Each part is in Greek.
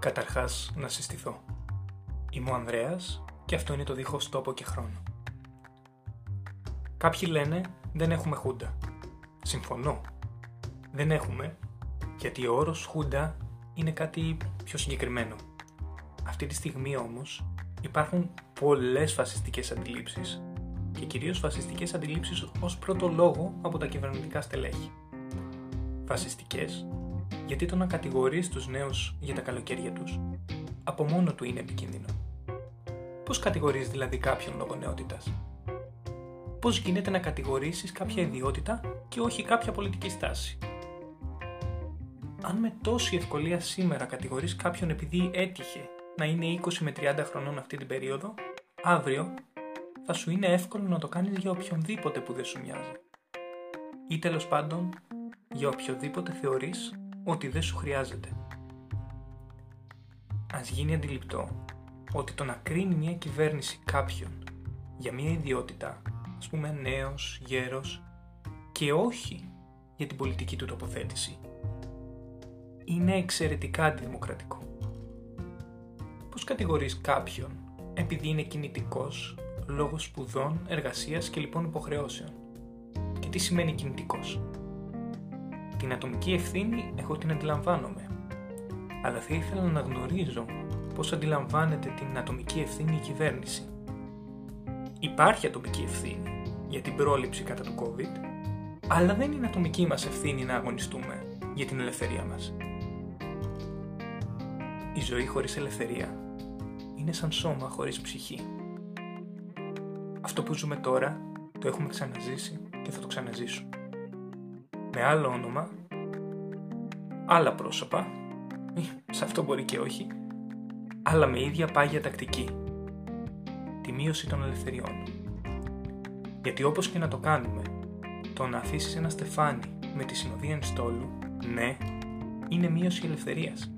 Καταρχάς να συστηθώ. Είμαι ο Ανδρέας και αυτό είναι το δίχως τόπο και χρόνο. Κάποιοι λένε δεν έχουμε χούντα. Συμφωνώ. Δεν έχουμε, γιατί ο όρος χούντα είναι κάτι πιο συγκεκριμένο. Αυτή τη στιγμή όμως υπάρχουν πολλές φασιστικές αντιλήψεις και κυρίως φασιστικές αντιλήψεις ως πρώτο λόγο από τα κυβερνητικά στελέχη. Φασιστικές γιατί το να κατηγορείς τους νέους για τα καλοκαίρια τους από μόνο του είναι επικίνδυνο. Πώς κατηγορείς δηλαδή κάποιον λόγω νεότητας; Πώς γίνεται να κατηγορήσεις κάποια ιδιότητα και όχι κάποια πολιτική στάση; Αν με τόση ευκολία σήμερα κατηγορείς κάποιον επειδή έτυχε να είναι 20 με 30 χρονών αυτή την περίοδο, αύριο θα σου είναι εύκολο να το κάνεις για οποιονδήποτε που δεν σου μοιάζει. Ή τέλος πάντων για οποιοδήποτε θεωρείς ότι δεν σου χρειάζεται. Ας γίνει αντιληπτό ότι το να κρίνει μια κυβέρνηση κάποιον για μια ιδιότητα, ας πούμε νέος, γέρος, και όχι για την πολιτική του τοποθέτηση, είναι εξαιρετικά αντιδημοκρατικό. Πώς κατηγορείς κάποιον επειδή είναι κινητικός λόγω σπουδών, εργασίας και λοιπόν υποχρεώσεων; Και τι σημαίνει κινητικός; Την ατομική ευθύνη εγώ την αντιλαμβάνομαι. Αλλά θα ήθελα να γνωρίζω πώς αντιλαμβάνεται την ατομική ευθύνη η κυβέρνηση. Υπάρχει ατομική ευθύνη για την πρόληψη κατά του COVID, αλλά δεν είναι ατομική μας ευθύνη να αγωνιστούμε για την ελευθερία μας. Η ζωή χωρίς ελευθερία είναι σαν σώμα χωρίς ψυχή. Αυτό που ζούμε τώρα το έχουμε ξαναζήσει και θα το ξαναζήσουμε με άλλο όνομα, άλλα πρόσωπα, σε αυτό μπορεί και όχι, αλλά με ίδια πάγια τακτική. Τη μείωση των ελευθεριών. Γιατί όπως και να το κάνουμε, το να αφήσεις ένα στεφάνι με τη συνοδεία ενστόλου, ναι, είναι μείωση ελευθερίας.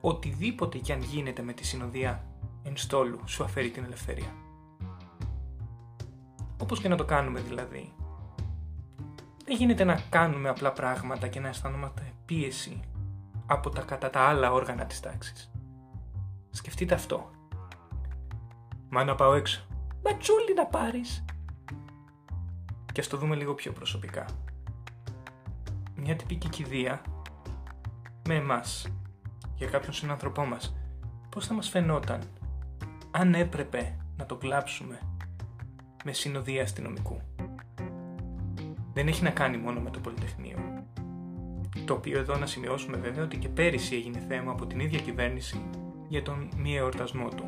Οτιδήποτε κι αν γίνεται με τη συνοδεία ενστόλου σου αφαιρεί την ελευθερία. Όπως και να το κάνουμε δηλαδή, δεν γίνεται να κάνουμε απλά πράγματα και να αισθανόμαστε πίεση από τα κατά τα άλλα όργανα της τάξης. Σκεφτείτε αυτό. Μα να πάω έξω. Ματσούλη να πάρεις. Και ας το δούμε λίγο πιο προσωπικά. Μια τυπική κηδεία με εμάς, για κάποιον συνάνθρωπό μας, πώς θα μας φαινόταν αν έπρεπε να το κλάψουμε με συνοδεία αστυνομικού; Δεν έχει να κάνει μόνο με το Πολυτεχνείο. Το οποίο εδώ να σημειώσουμε βέβαια ότι και πέρυσι έγινε θέμα από την ίδια κυβέρνηση για τον μη εορτασμό του.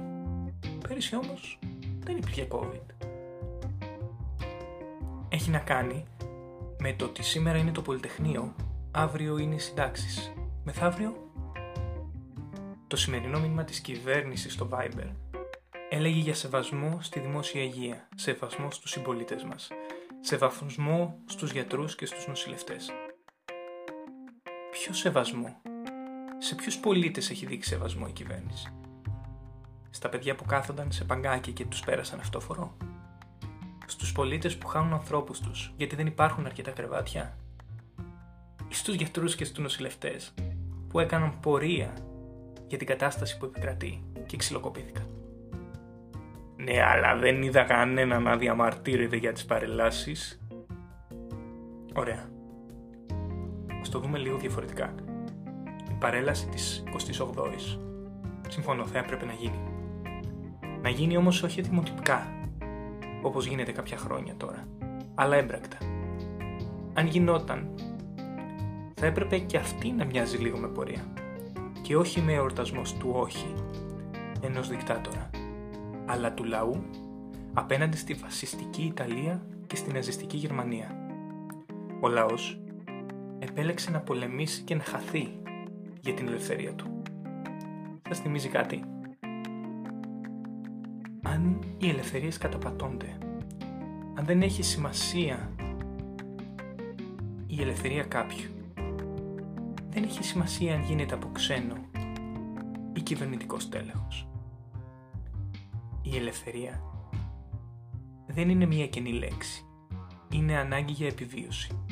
Πέρυσι όμως δεν υπήρχε COVID. Έχει να κάνει με το ότι σήμερα είναι το Πολυτεχνείο, αύριο είναι οι συντάξεις. Μεθαύριο, το σημερινό μήνυμα της κυβέρνησης στο Viber έλεγε για σεβασμό στη δημόσια υγεία, σεβασμό στους συμπολίτες μας, Σεβασμό στους γιατρούς και στους νοσηλευτές. Ποιο σεβασμό; Σε ποιους πολίτες έχει δείξει σεβασμό η κυβέρνηση; Στα παιδιά που κάθονταν σε παγκάκι και τους πέρασαν αυτόφορο. Στους πολίτες που χάνουν ανθρώπους τους γιατί δεν υπάρχουν αρκετά κρεβάτια; Ή στους γιατρούς και στους νοσηλευτές που έκαναν πορεία για την κατάσταση που επικρατεί και ξυλοκοπήθηκαν; Ναι, αλλά δεν είδα κανένα να διαμαρτύρεται για τις παρελάσεις. Ωραία. Ας το δούμε λίγο διαφορετικά. Η παρέλαση της 28ης. Συμφωνώ, θα έπρεπε να γίνει. Να γίνει όμως όχι δημοτικά, όπως γίνεται κάποια χρόνια τώρα, αλλά έμπρακτα. Αν γινόταν, θα έπρεπε και αυτή να μοιάζει λίγο με πορεία. Και όχι με εορτασμός του όχι ενός δικτάτορα αλλά του λαού απέναντι στη φασιστική Ιταλία και στη ναζιστική Γερμανία. Ο λαός επέλεξε να πολεμήσει και να χαθεί για την ελευθερία του. Σας θυμίζει κάτι; Αν οι ελευθερίες καταπατώνται, αν δεν έχει σημασία η ελευθερία κάποιου, δεν έχει σημασία αν γίνεται από ξένο ή κυβερνητικός τέλεχος η ελευθερία δεν είναι μία καινή λέξη. Είναι ανάγκη για επιβίωση.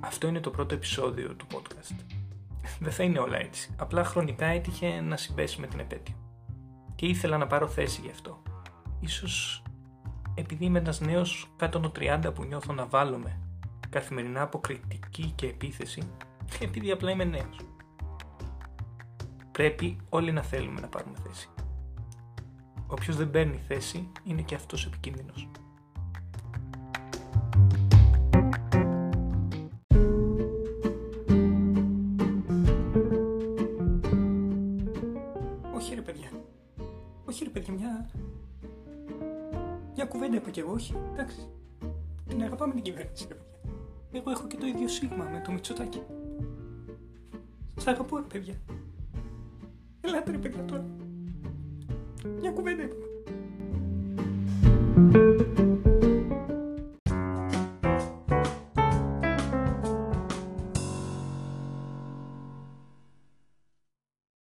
Αυτό είναι το πρώτο επεισόδιο του podcast. δεν θα είναι όλα έτσι. Απλά χρονικά έτυχε να συμπέσει με την επέτειο. Και ήθελα να πάρω θέση γι' αυτό. Ίσως επειδή είμαι ένας νέος κάτω των 30 που νιώθω να βάλουμε καθημερινά από κριτική και επίθεση, επειδή απλά είμαι νέος. Πρέπει όλοι να θέλουμε να πάρουμε θέση. Όποιος δεν παίρνει θέση είναι και αυτός επικίνδυνος. Όχι ρε παιδιά. Όχι ρε παιδιά, μια... Μια κουβέντα είπα κι εγώ, όχι. Εντάξει. Την αγαπάμε την κυβέρνηση ρε παιδιά. Εγώ έχω και το ίδιο σίγμα με το Μητσοτάκι. Σας αγαπώ ρε παιδιά. Ελάτε ρε παιδιά τώρα. Μια κουβέντα είπαμε.